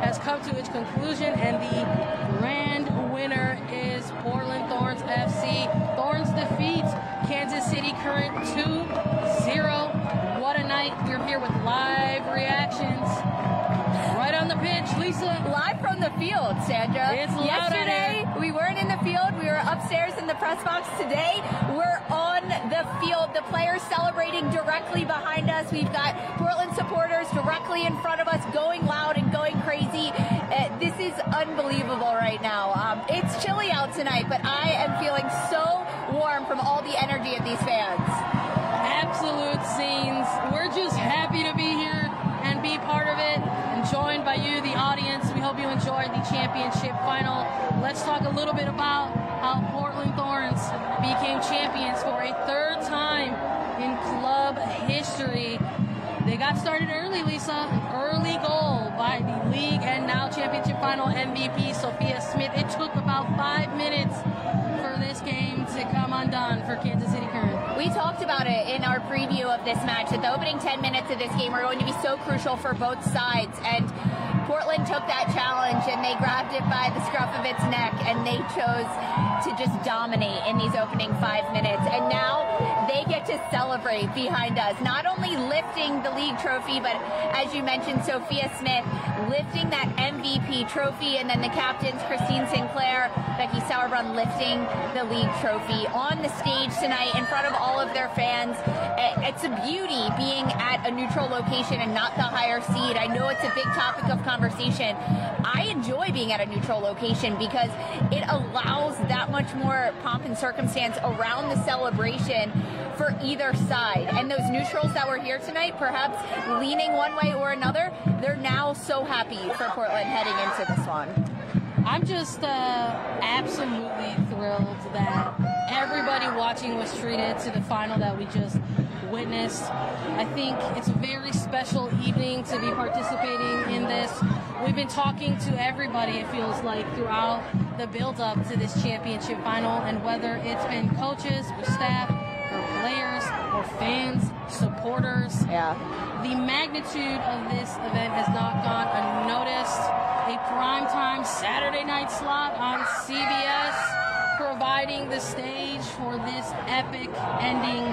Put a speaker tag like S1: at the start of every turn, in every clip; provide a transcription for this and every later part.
S1: Has come to its conclusion, and the grand winner is Portland Thorns FC. Thorns defeat Kansas City Current 2-0. What a night. We're here with live reactions. Right on the pitch, Lisa.
S2: Live from the field, Sandra.
S1: It's
S2: Yesterday, upstairs in the press box. Today, we're on the field. The players celebrating directly behind us. We've got Portland supporters directly in front of us going loud and going crazy. Uh, this is unbelievable right now. Um, it's chilly out tonight, but I am feeling so warm from all the energy of these fans.
S1: Absolute scenes. We're just happy to be here and be part of it and joined by you, the audience. We hope you enjoyed the championship final. Let's talk a little bit about They started early, Lisa. Early goal by the league and now championship final MVP Sophia Smith. It took about five minutes for this game to come undone for Kansas City Current.
S2: We talked about it in our preview of this match that the opening 10 minutes of this game are going to be so crucial for both sides. And Portland took that challenge and they grabbed it by the scruff of its neck and they chose to just dominate in these opening five minutes. And now they get to celebrate behind us, not only lifting the league trophy, but as you mentioned, Sophia Smith lifting that MVP trophy, and then the captains, Christine Sinclair, Becky Sauerbrunn, lifting the league trophy on the stage tonight in front of all of their fans. It's a beauty being at a neutral location and not the higher seed. I know it's a big topic of conversation. I enjoy being at a neutral location because it allows that much more pomp and circumstance around the celebration for either side. And those neutrals that were here tonight, perhaps leaning one way or another, they're now so happy for Portland heading into this one.
S1: I'm just uh, absolutely thrilled that everybody watching was treated to the final that we just witnessed. I think it's a very special evening to be participating in this. We've been talking to everybody, it feels like, throughout the build up to this championship final, and whether it's been coaches or staff or players or fans, supporters.
S2: Yeah.
S1: The magnitude of this event has not gone unnoticed. A primetime Saturday night slot on CBS, providing the stage for this epic ending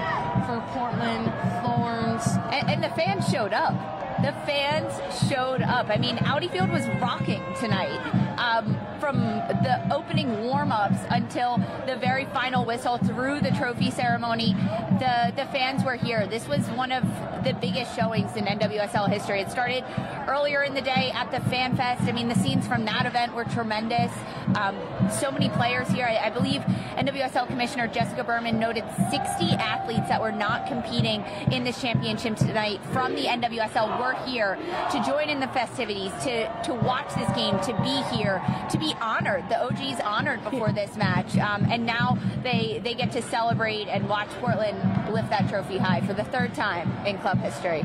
S1: for Portland Thorns.
S2: And, and the fans showed up. The fans showed up. I mean, Audi Field was rocking tonight. Um, from the opening warm-ups until the very final whistle through the trophy ceremony, the the fans were here. This was one of the biggest showings in NWSL history. It started earlier in the day at the Fan Fest. I mean, the scenes from that event were tremendous. Um, so many players here. I, I believe NWSL Commissioner Jessica Berman noted 60 athletes that were not competing in this championship tonight from the NWSL were here to join in the festivities, to to watch this game, to be here, to be honored. The OGs honored before this match, um, and now they they get to celebrate and watch Portland lift that trophy high for the third time in club history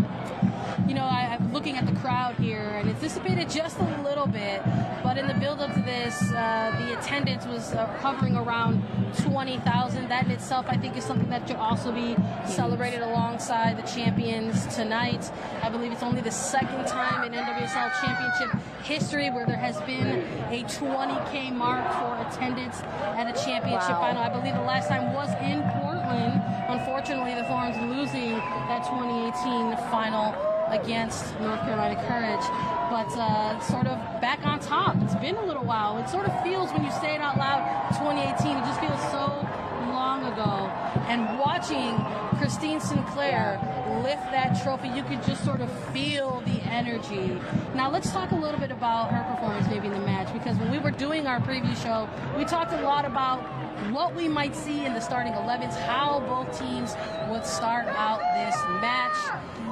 S1: you know, I, am looking at the crowd here, and it's dissipated just a little bit. But in the build-up to this, uh, the attendance was uh, hovering around 20,000. That in itself, I think, is something that should also be celebrated alongside the champions tonight. I believe it's only the second time in NWSL Championship history where there has been a 20k mark for attendance at a championship wow. final. I believe the last time was in Portland. Unfortunately, the Thorns losing that 2018 final against North Carolina Courage, but uh, sort of back on top. It's been a little while. It sort of feels when you say it out loud, 2018, it just feels so long ago. And watching Christine Sinclair lift that trophy, you could just sort of feel the energy. Now, let's talk a little bit about her performance maybe in the match, because when we were doing our preview show, we talked a lot about what we might see in the starting 11s, how both teams would start out this match.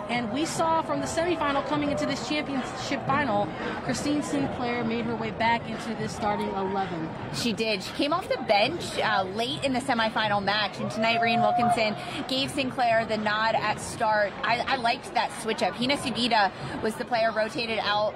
S1: And we saw from the semifinal coming into this championship final, Christine Sinclair made her way back into this starting 11.
S2: She did. She came off the bench uh, late in the semifinal match, and tonight Rhian Wilkinson gave Sinclair the nod at start. I, I liked that switch up. Hina Sugita was the player rotated out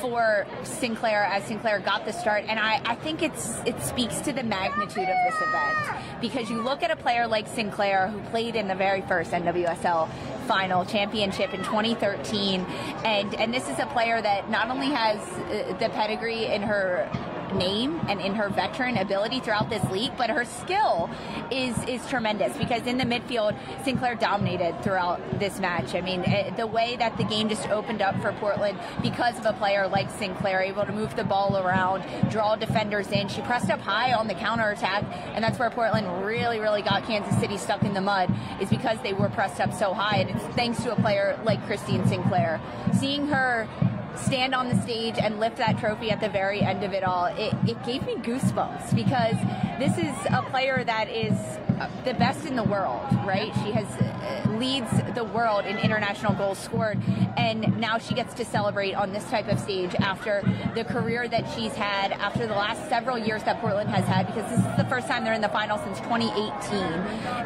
S2: for Sinclair as Sinclair got the start, and I, I think it's it speaks to the magnitude of this event. Because you look at a player like Sinclair who played in the very first NWSL final championship in 2013 and and this is a player that not only has uh, the pedigree in her name and in her veteran ability throughout this league, but her skill is is tremendous because in the midfield, Sinclair dominated throughout this match. I mean, it, eh, the way that the game just opened up for Portland because of a player like Sinclair, able to move the ball around, draw defenders in. She pressed up high on the counter attack, and that's where Portland really, really got Kansas City stuck in the mud, is because they were pressed up so high. And it's thanks to a player like Christine Sinclair. Seeing her stand on the stage and lift that trophy at the very end of it all, it, it gave me goosebumps because this is a player that is uh, the best in the world, right? She has uh, leads the world in international goals scored, and now she gets to celebrate on this type of stage after the career that she's had, after the last several years that Portland has had, because this is the first time they're in the final since 2018,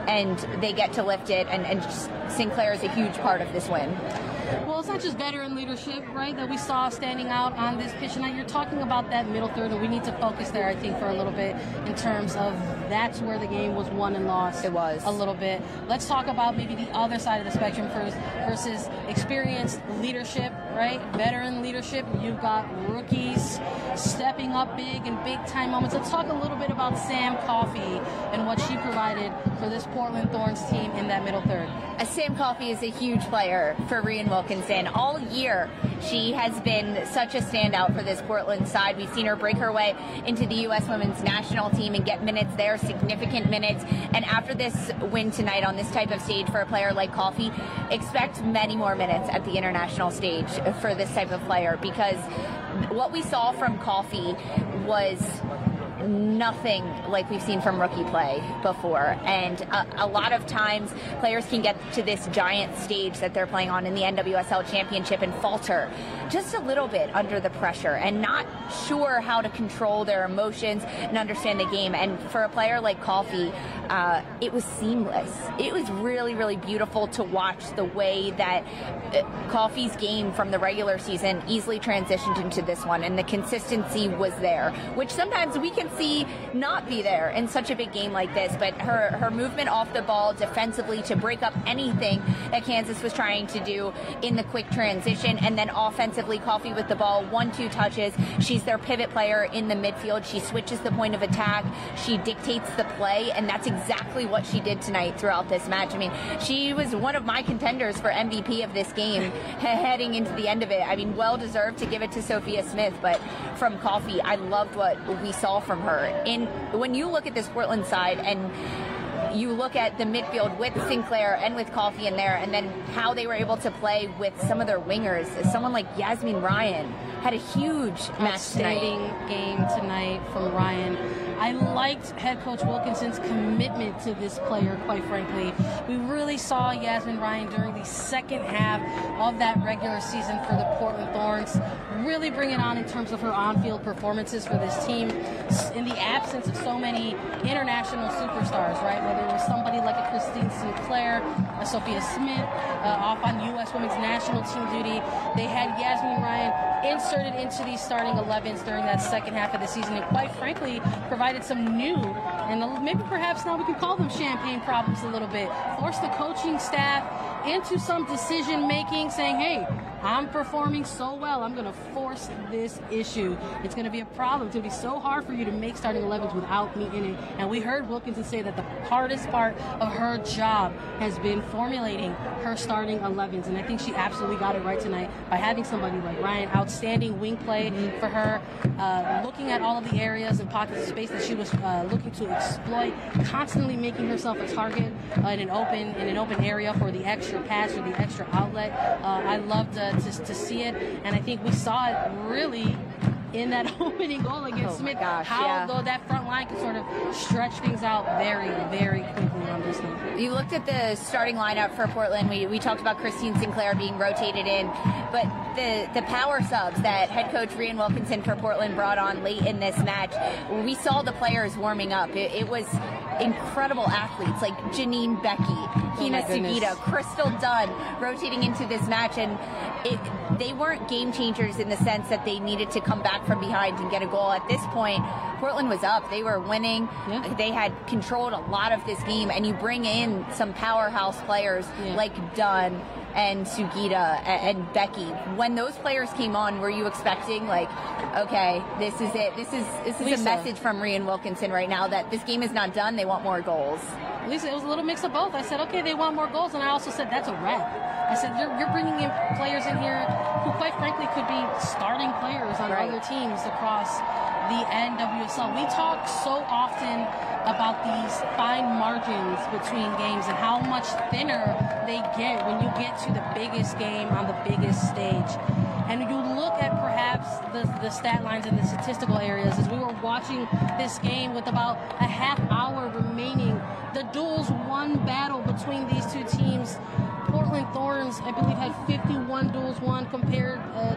S2: and they get to lift it, and, and Sinclair is a huge part of this win.
S1: Well, it's not just veteran leadership, right, that we saw standing out on this pitch tonight. You're talking about that middle third, and we need to focus there, I think, for a little bit in terms of that's where the game was won and lost.
S2: It was.
S1: A little bit. Let's talk about maybe the other side of the spectrum first versus experienced leadership, right? Veteran leadership. You've got rookies stepping up big in big time moments. Let's talk a little bit about Sam Coffey and what she provided for this Portland Thorns team in that middle third.
S2: Uh, Sam Coffey is a huge player for Rhian Wilkinson. All year, she has been such a standout for this Portland side. We've seen her break her way into the U.S. women's national team and get minutes there, significant minutes. And after this win tonight on this type of stage for a player like Coffey, expect many more minutes at the international stage for this type of player because what we saw from Coffey was nothing like we've seen from rookie play before. And a, a, lot of times, players can get to this giant stage that they're playing on in the NWSL Championship and falter just a little bit under the pressure and not sure how to control their emotions and understand the game. And for a player like Coffey, uh, it was seamless. It was really, really beautiful to watch the way that Coffey's game from the regular season easily transitioned into this one, and the consistency was there, which sometimes we can see not be there in such a big game like this. But her her movement off the ball defensively to break up anything that Kansas was trying to do in the quick transition, and then offensively, Coffey with the ball, one two touches. She's their pivot player in the midfield. She switches the point of attack. She dictates the play, and that's exactly what she did tonight throughout this match. I mean, she was one of my contenders for MVP of this game heading into the end of it. I mean, well deserved to give it to Sophia Smith, but from Coffey, I loved what we saw from her. In when you look at this Portland side and you look at the midfield with Sinclair and with Coffey in there, and then how they were able to play with some of their wingers. Someone like Yazmeen Ryan had a huge match tonight.
S1: game tonight from Ryan. I liked head coach Wilkinson's commitment to this player, quite frankly. We really saw Yazmeen Ryan during the second half of that regular season for the Portland Thorns really bring it on in terms of her on-field performances for this team in the absence of so many international superstars, right? Whether it was somebody like a Christine Sinclair, a Sophia Smith, uh, off on U.S. Women's National Team duty. They had Yazmeen Ryan inserted into these starting 11s during that second half of the season, and quite frankly, provided some new and maybe perhaps now we can call them champagne problems a little bit. Force the coaching staff into some decision making, saying, hey, I'm performing so well, I'm going to force this issue. It's going to be a problem. It's going to be so hard for you to make starting 11s without me in it. And we heard Wilkinson say that the hardest part of her job has been formulating her starting 11s. And I think she absolutely got it right tonight by having somebody like Ryan, outstanding wing play for her, uh, looking at all of the areas and pockets of space that she was uh, looking to exploit, constantly making herself a target uh, in an open in an open area for the extra pass or the extra outlet. Uh, I loved uh, to, to see it, and I think we saw it really in that opening goal against oh Smith.
S2: Gosh,
S1: how
S2: yeah.
S1: though that front line could sort of stretch things out very, very quickly on this night.
S2: You looked at the starting lineup for Portland. We, we talked about Christine Sinclair being rotated in, but the the power subs that head coach Rhian Wilkinson for Portland brought on late in this match, we saw the players warming up. It, it was incredible athletes like Janine Beckie, oh Hina Sugita, Crystal Dunn rotating into this match, and it, they weren't game changers in the sense that they needed to come back from behind and get a goal. At this point, Portland was up. They were winning. Yeah. They had controlled a lot of this game, and you bring in some powerhouse players yeah. like Dunn and Sugita and, and Beckie. When those players came on, were you expecting like, okay, this is it. This is this is Lisa. a message from Rhian Wilkinson right now that this game is not done. They want more goals.
S1: Lisa, it was a little mix of both. I said, okay, they want more goals, and I also said that's a wrap. I said you're, you're bringing in players in here who, quite frankly, could be starting players on right. other teams across the NWSL. We talk so often about these fine margins between games and how much thinner they get when you get to the biggest game on the biggest stage. And you look at perhaps the, the stat lines and the statistical areas as we were watching this game with about a half hour remaining. The duels one battle between these two teams Portland Thorns, I believe, had 51 duels won compared uh,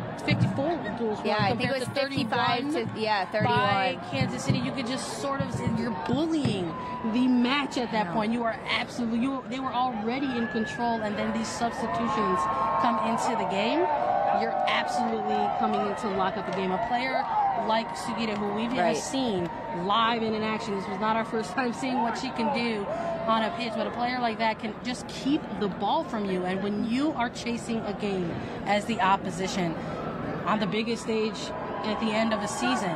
S1: 54 duels won.
S2: Yeah,
S1: I
S2: think it was 55 to yeah 31
S1: by Kansas City. You could just sort of you're bullying the match at that point. You are absolutely you. They were already in control, and then these substitutions come into the game. You're absolutely coming in to lock up the game. A player like Sugita, who we've right. seen live and in action. This was not our first time seeing what she can do on a pitch, but a player like that can just keep the ball from you. And when you are chasing a game as the opposition on the biggest stage at the end of a season,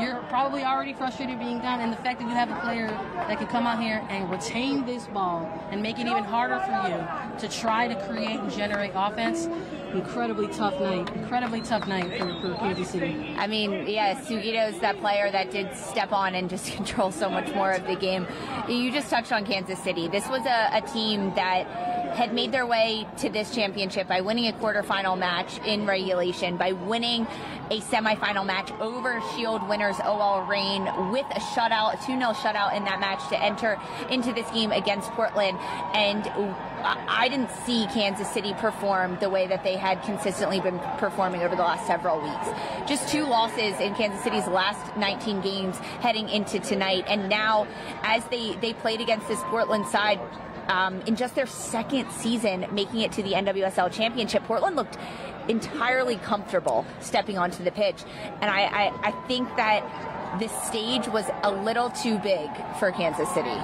S1: you're probably already frustrated being done. And the fact that you have a player that can come out here and retain this ball and make it even harder for you to try to create and generate offense, incredibly tough night. Incredibly tough night for, for City.
S2: I mean, yeah, Sugita's that player that did step on and just control so much more of the game. You just touched on Kansas City. This was a, a team that had made their way to this championship by winning a quarterfinal match in regulation, by winning a semifinal match over Shield winners OL Reign with a shutout, a 2 0 shutout in that match to enter into this game against Portland. And I didn't see Kansas City perform the way that they had consistently been performing over the last several weeks. Just two losses in Kansas City's last 19 games heading into tonight. And now, as they, they played against this Portland side, um, in just their second season making it to the NWSL championship, Portland looked entirely comfortable stepping onto the pitch. And I, I, I think that this stage was a little too big for Kansas City.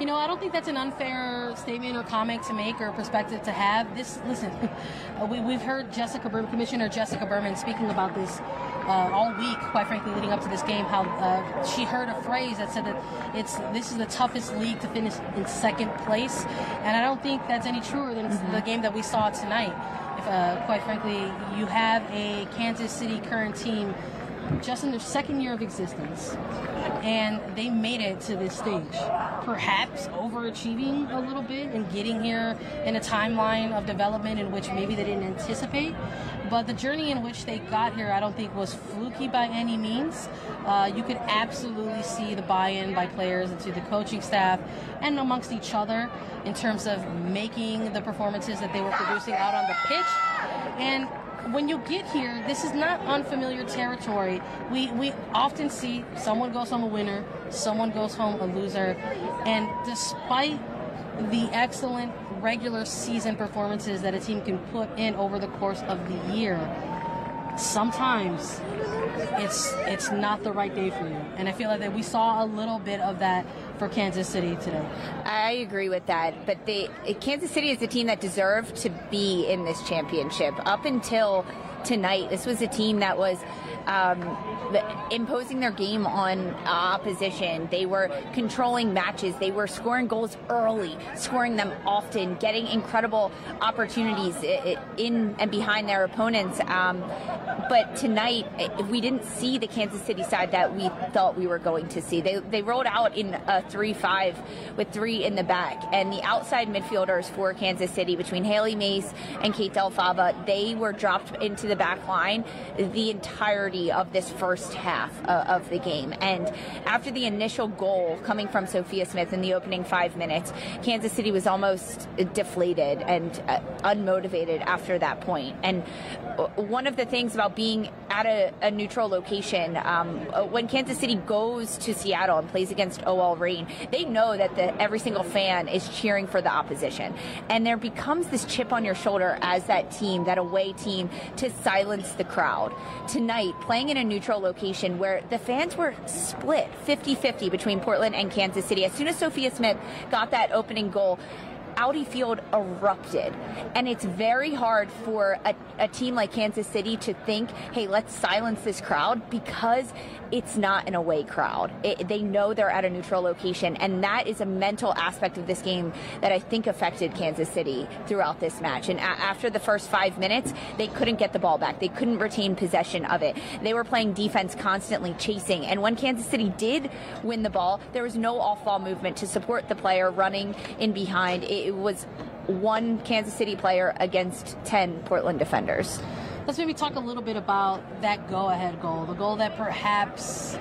S1: You know, I don't think that's an unfair statement or comment to make or perspective to have. This, listen, we, we've heard Jessica Berman, Commissioner Jessica Berman speaking about this uh, all week, quite frankly, leading up to this game, how uh, she heard a phrase that said that it's this is the toughest league to finish in second place, and I don't think that's any truer than mm-hmm. the game that we saw tonight. If, uh, quite frankly, you have a Kansas City current team just in their second year of existence, and they made it to this stage. Perhaps overachieving a little bit and getting here in a timeline of development in which maybe they didn't anticipate. But the journey in which they got here, I don't think was fluky by any means. Uh, you could absolutely see the buy-in by players and into the coaching staff and amongst each other in terms of making the performances that they were producing out on the pitch. And when you get here, this is not unfamiliar territory. We we often see someone goes home a winner, someone goes home a loser, and despite the excellent regular season performances that a team can put in over the course of the year, sometimes it's it's not the right day for you. And I feel like that we saw a little bit of that for Kansas City today.
S2: I agree with that, but the Kansas City is a team that deserved to be in this championship up until tonight. This was a team that was um, imposing their game on opposition. They were controlling matches. They were scoring goals early, scoring them often, getting incredible opportunities in and behind their opponents. Um, but tonight, we didn't see the Kansas City side that we thought we were going to see. They, they rolled out in a 3 5 with three in the back. And the outside midfielders for Kansas City, between Hailie Mace and Kate Del Fava, they were dropped into the back line the entirety of this first half uh, of the game. And after the initial goal coming from Sophia Smith in the opening five minutes, Kansas City was almost deflated and uh, unmotivated after that point. And uh, one of the things about being at a, a neutral location, um, when Kansas City goes to Seattle and plays against OL Reign, they know that the, every single fan is cheering for the opposition. And there becomes this chip on your shoulder as that team, that away team, to silence the crowd. Tonight, playing in a neutral location where the fans were split 50 50 between Portland and Kansas City, as soon as Sophia Smith got that opening goal, Audi Field erupted. And it's very hard for a, a, team like Kansas City to think, hey, let's silence this crowd because it's not an away crowd. It, they know they're at a neutral location. And that is a mental aspect of this game that I think affected Kansas City throughout this match. And a- after the first five minutes, they couldn't get the ball back. They couldn't retain possession of it. They were playing defense constantly chasing. And when Kansas City did win the ball, there was no off ball movement to support the player running in behind. It, was one Kansas City player against 10 Portland defenders.
S1: Let's maybe talk a little bit about that go ahead goal, the goal that perhaps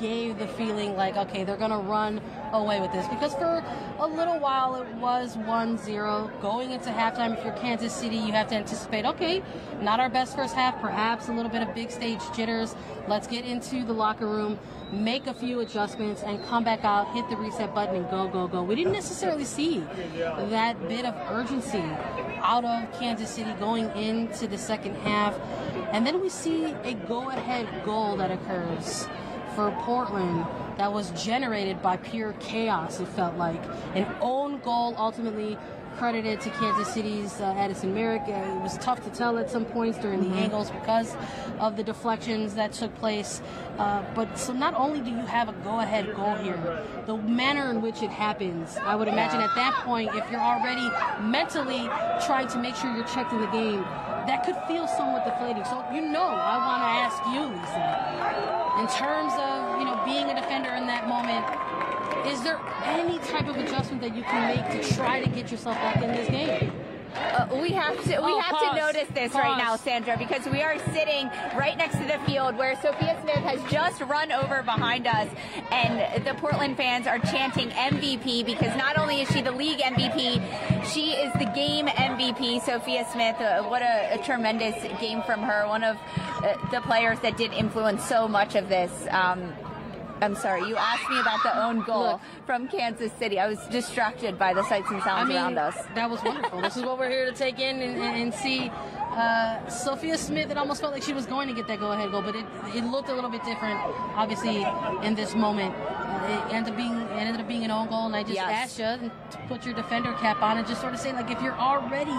S1: gave the feeling like, okay, they're going to run away with this. Because for a little while it was 1 0. Going into halftime, if you're Kansas City, you have to anticipate, okay, not our best first half, perhaps a little bit of big stage jitters. Let's get into the locker room, make a few adjustments, and come back out, hit the reset button, and go, go, go. We didn't necessarily see that bit of urgency out of Kansas City going into the second half. And then we see a go ahead goal that occurs for Portland that was generated by pure chaos, it felt like. An own goal ultimately credited to Kansas City's uh, Addisyn Merrick. Uh, it was tough to tell at some points during the mm-hmm. angles because of the deflections that took place. Uh, but so not only do you have a go-ahead goal here, the manner in which it happens, I would imagine at that point, if you're already mentally trying to make sure you're checked in the game, that could feel somewhat deflating. So you know, I want to ask you, Lisa, in terms of you know being a defender in that moment, is there any type of adjustment that you can make to try to get yourself back in this game?
S2: Uh, we have to we oh, have pause. to notice this pause. right now, Sandra, because we are sitting right next to the field where Sophia Smith has just run over behind us, and the Portland fans are chanting MVP because not only is she the league MVP, she is the game MVP. Sophia Smith, uh, what a, a, tremendous game from her! One of uh, the players that did influence so much of this. Um, I'm sorry, you asked me about the own goal Look, from Kansas City. I was distracted by the sights and sounds I mean, around us.
S1: That was wonderful. this is what we're here to take in and, and, and see. Uh, Sophia Smith, it almost felt like she was going to get that go-ahead goal, but it, it looked a little bit different, obviously, in this moment. Uh, it ended up being it ended up being an own goal, and I just yes. asked you to put your defender cap on and just sort of say, like, if you're already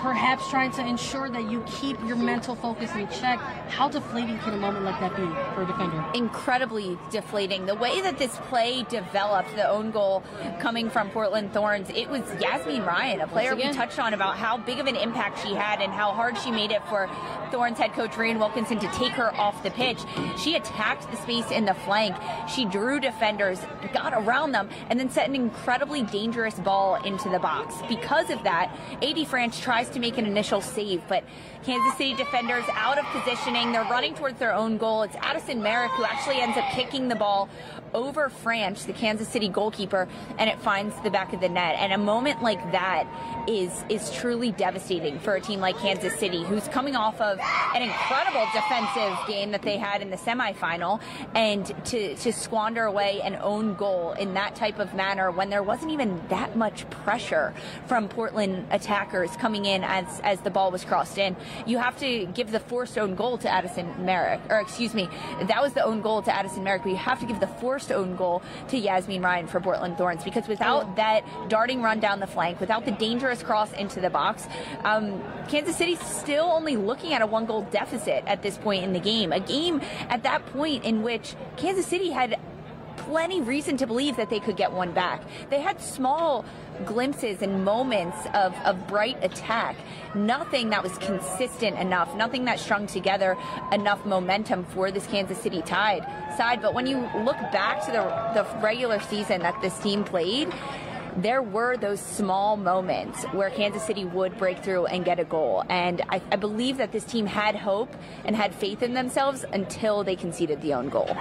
S1: perhaps trying to ensure that you keep your mental focus in check. How deflating can a moment like that be for a defender?
S2: Incredibly deflating. The way that this play developed, the own goal coming from Portland Thorns, it was Yazmeen Ryan, a player we touched on about how big of an impact she had and how hard she made it for Thorns head coach Rhian Wilkinson to take her off the pitch. She attacked the space in the flank. She drew defenders, got around them, and then set an incredibly dangerous ball into the box. Because of that, AD Franch tries to make an initial save, but Kansas City defenders out of positioning. They're running towards their own goal. It's Addisyn Merrick who actually ends up kicking the ball over Franch, the Kansas City goalkeeper, and it finds the back of the net. And a moment like that is is truly devastating for a team like Kansas City, who's coming off of an incredible defensive game that they had in the semifinal, and to to squander away an own goal in that type of manner when there wasn't even that much pressure from Portland attackers coming in as as the ball was crossed in. You have to give the forced own goal to Addisyn Merrick, or excuse me, that was the own goal to Addisyn Merrick, but you have to give the forced own goal to Yazmeen Ryan for Portland Thorns because without that darting run down the flank, without the dangerous cross into the box, um, Kansas City's still only looking at a one goal deficit at this point in the game. A game at that point in which Kansas City had plenty reason to believe that they could get one back. They had small glimpses and moments of, of bright attack. Nothing that was consistent enough, nothing that strung together enough momentum for this Kansas City Tide side. But when you look back to the, the regular season that this team played, there were those small moments where Kansas City would break through and get a goal. And I, I, believe that this team had hope and had faith in themselves until they conceded the own goal.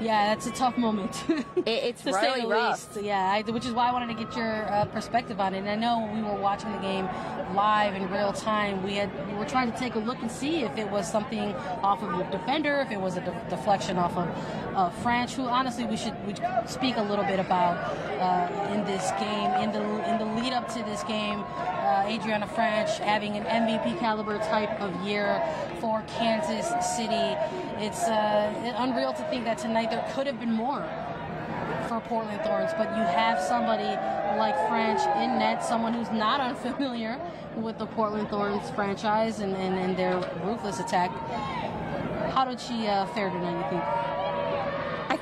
S1: Yeah, that's a tough moment.
S2: it, it's
S1: to
S2: really
S1: say
S2: rough.
S1: Least. Yeah, I, which is why I wanted to get your uh, perspective on it. And I know when we were watching the game live in real time, we had we were trying to take a look and see if it was something off of the defender, if it was a de- deflection off of uh, Franch, who honestly we should we speak a little bit about uh, in this game, in the in the lead up to this game. Uh, Adrianna Franch having an MVP caliber type of year for Kansas City. It's uh, unreal to think that tonight there could have been more for Portland Thorns, but you have somebody like Franch in net, someone who's not unfamiliar with the Portland Thorns franchise and, and, and their ruthless attack. How did she uh, fare tonight, you think?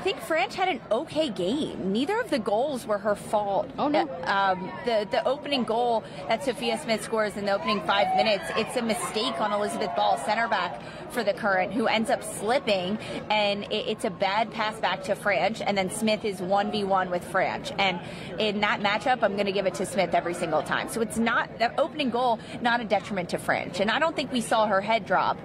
S2: I think Franch had an okay game. Neither of the goals were her fault.
S1: Oh no!
S2: Um, the the opening goal that Sophia Smith scores in the opening five minutes, it's a mistake on Elizabeth Ball, center back for the Current, who ends up slipping, and it, it's a bad pass back to Franch, and then Smith is one v one with Franch, and in that matchup, I'm going to give it to Smith every single time. So it's not the opening goal, not a detriment to Franch, and I don't think we saw her head drop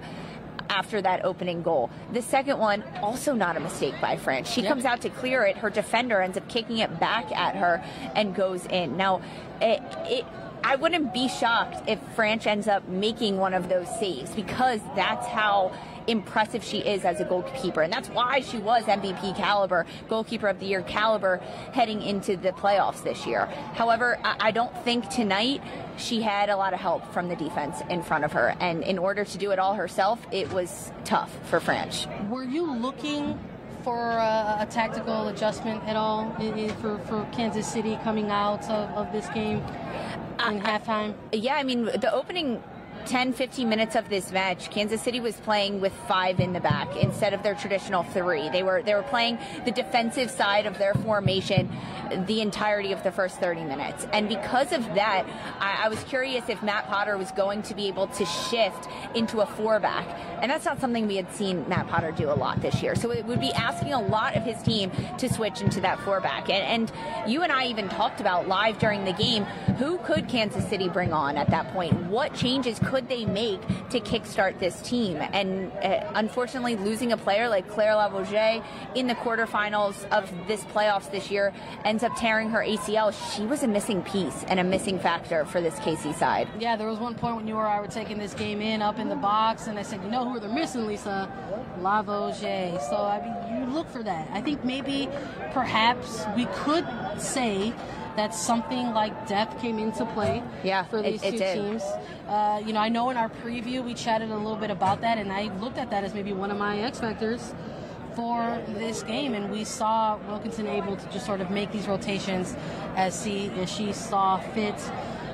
S2: after that opening goal. The second one, also not a mistake by Franch. She yep. comes out to clear it. Her defender ends up kicking it back at her and goes in. Now, it, it I wouldn't be shocked if Franch ends up making one of those saves because that's how impressive she is as a goalkeeper. And that's why she was MVP caliber, goalkeeper of the year caliber heading into the playoffs this year. However, I don't think tonight she had a lot of help from the defense in front of her. And in order to do it all herself, it was tough for Franch.
S1: Were you looking for a, a tactical adjustment at all for, for Kansas City coming out of, of this game in uh, halftime?
S2: Yeah, I mean, the opening 10, 15 minutes of this match, Kansas City was playing with five in the back instead of their traditional three. They were they were playing the defensive side of their formation the entirety of the first 30 minutes. And because of that, I, I was curious if Matt Potter was going to be able to shift into a four back. And that's not something we had seen Matt Potter do a lot this year. So it would be asking a lot of his team to switch into that four back. And, and you and I even talked about live during the game who could Kansas City bring on at that point? What changes could they make to kickstart this team? And uh, unfortunately, losing a player like Claire Lavogez in the quarterfinals of this playoffs this year ends up tearing her ACL. She was a missing piece and a missing factor for this KC side.
S1: Yeah, there was one point when you or I were taking this game in up in the box, and I said, you know who they're missing, Lisa? Lavogez. So, I mean, you look for that. I think maybe, perhaps, we could say that something like depth came into play
S2: yeah,
S1: for these
S2: it,
S1: two
S2: it
S1: teams. Uh, you know, I know in our preview we chatted a little bit about that, and I looked at that as maybe one of my X factors for this game, and we saw Wilkinson able to just sort of make these rotations as she as she saw fit,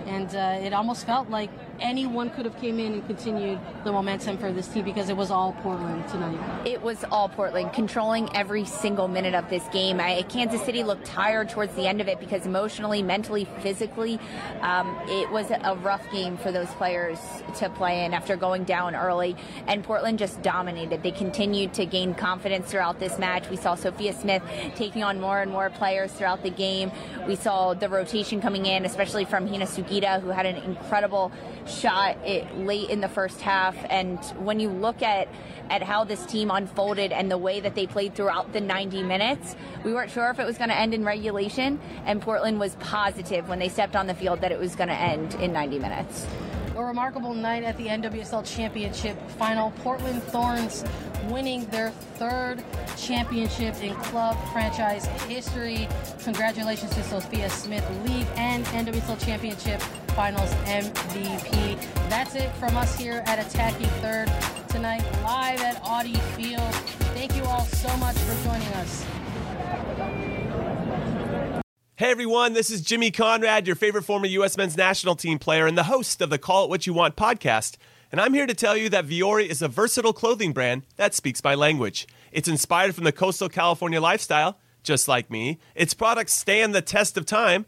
S1: and uh, it almost felt like anyone could have came in and continued the momentum for this team because it was all Portland tonight.
S2: It was all Portland, controlling every single minute of this game. I, Kansas City looked tired towards the end of it because emotionally, mentally, physically, um, it was a rough game for those players to play in after going down early. And Portland just dominated. They continued to gain confidence throughout this match. We saw Sophia Smith taking on more and more players throughout the game. We saw the rotation coming in, especially from Hina Sugita, who had an incredible shot it late in the first half. And when you look at at how this team unfolded and the way that they played throughout the 90 minutes, we weren't sure if it was going to end in regulation. And Portland was positive when they stepped on the field that it was going to end in 90 minutes.
S1: A remarkable night at the NWSL Championship final. Portland Thorns winning their third championship in club franchise history. Congratulations to Sophia Smith, League and NWSL Championship Finals MVP. That's it from us here at Attacking Third tonight, live at Audi Field. Thank you all so much for joining us.
S3: Hey everyone, this is Jimmy Conrad, your favorite former U.S. men's national team player and the host of the Call It What You Want podcast. And I'm here to tell you that Vuori is a versatile clothing brand that speaks my language. It's inspired from the coastal California lifestyle, just like me. Its products stand the test of time,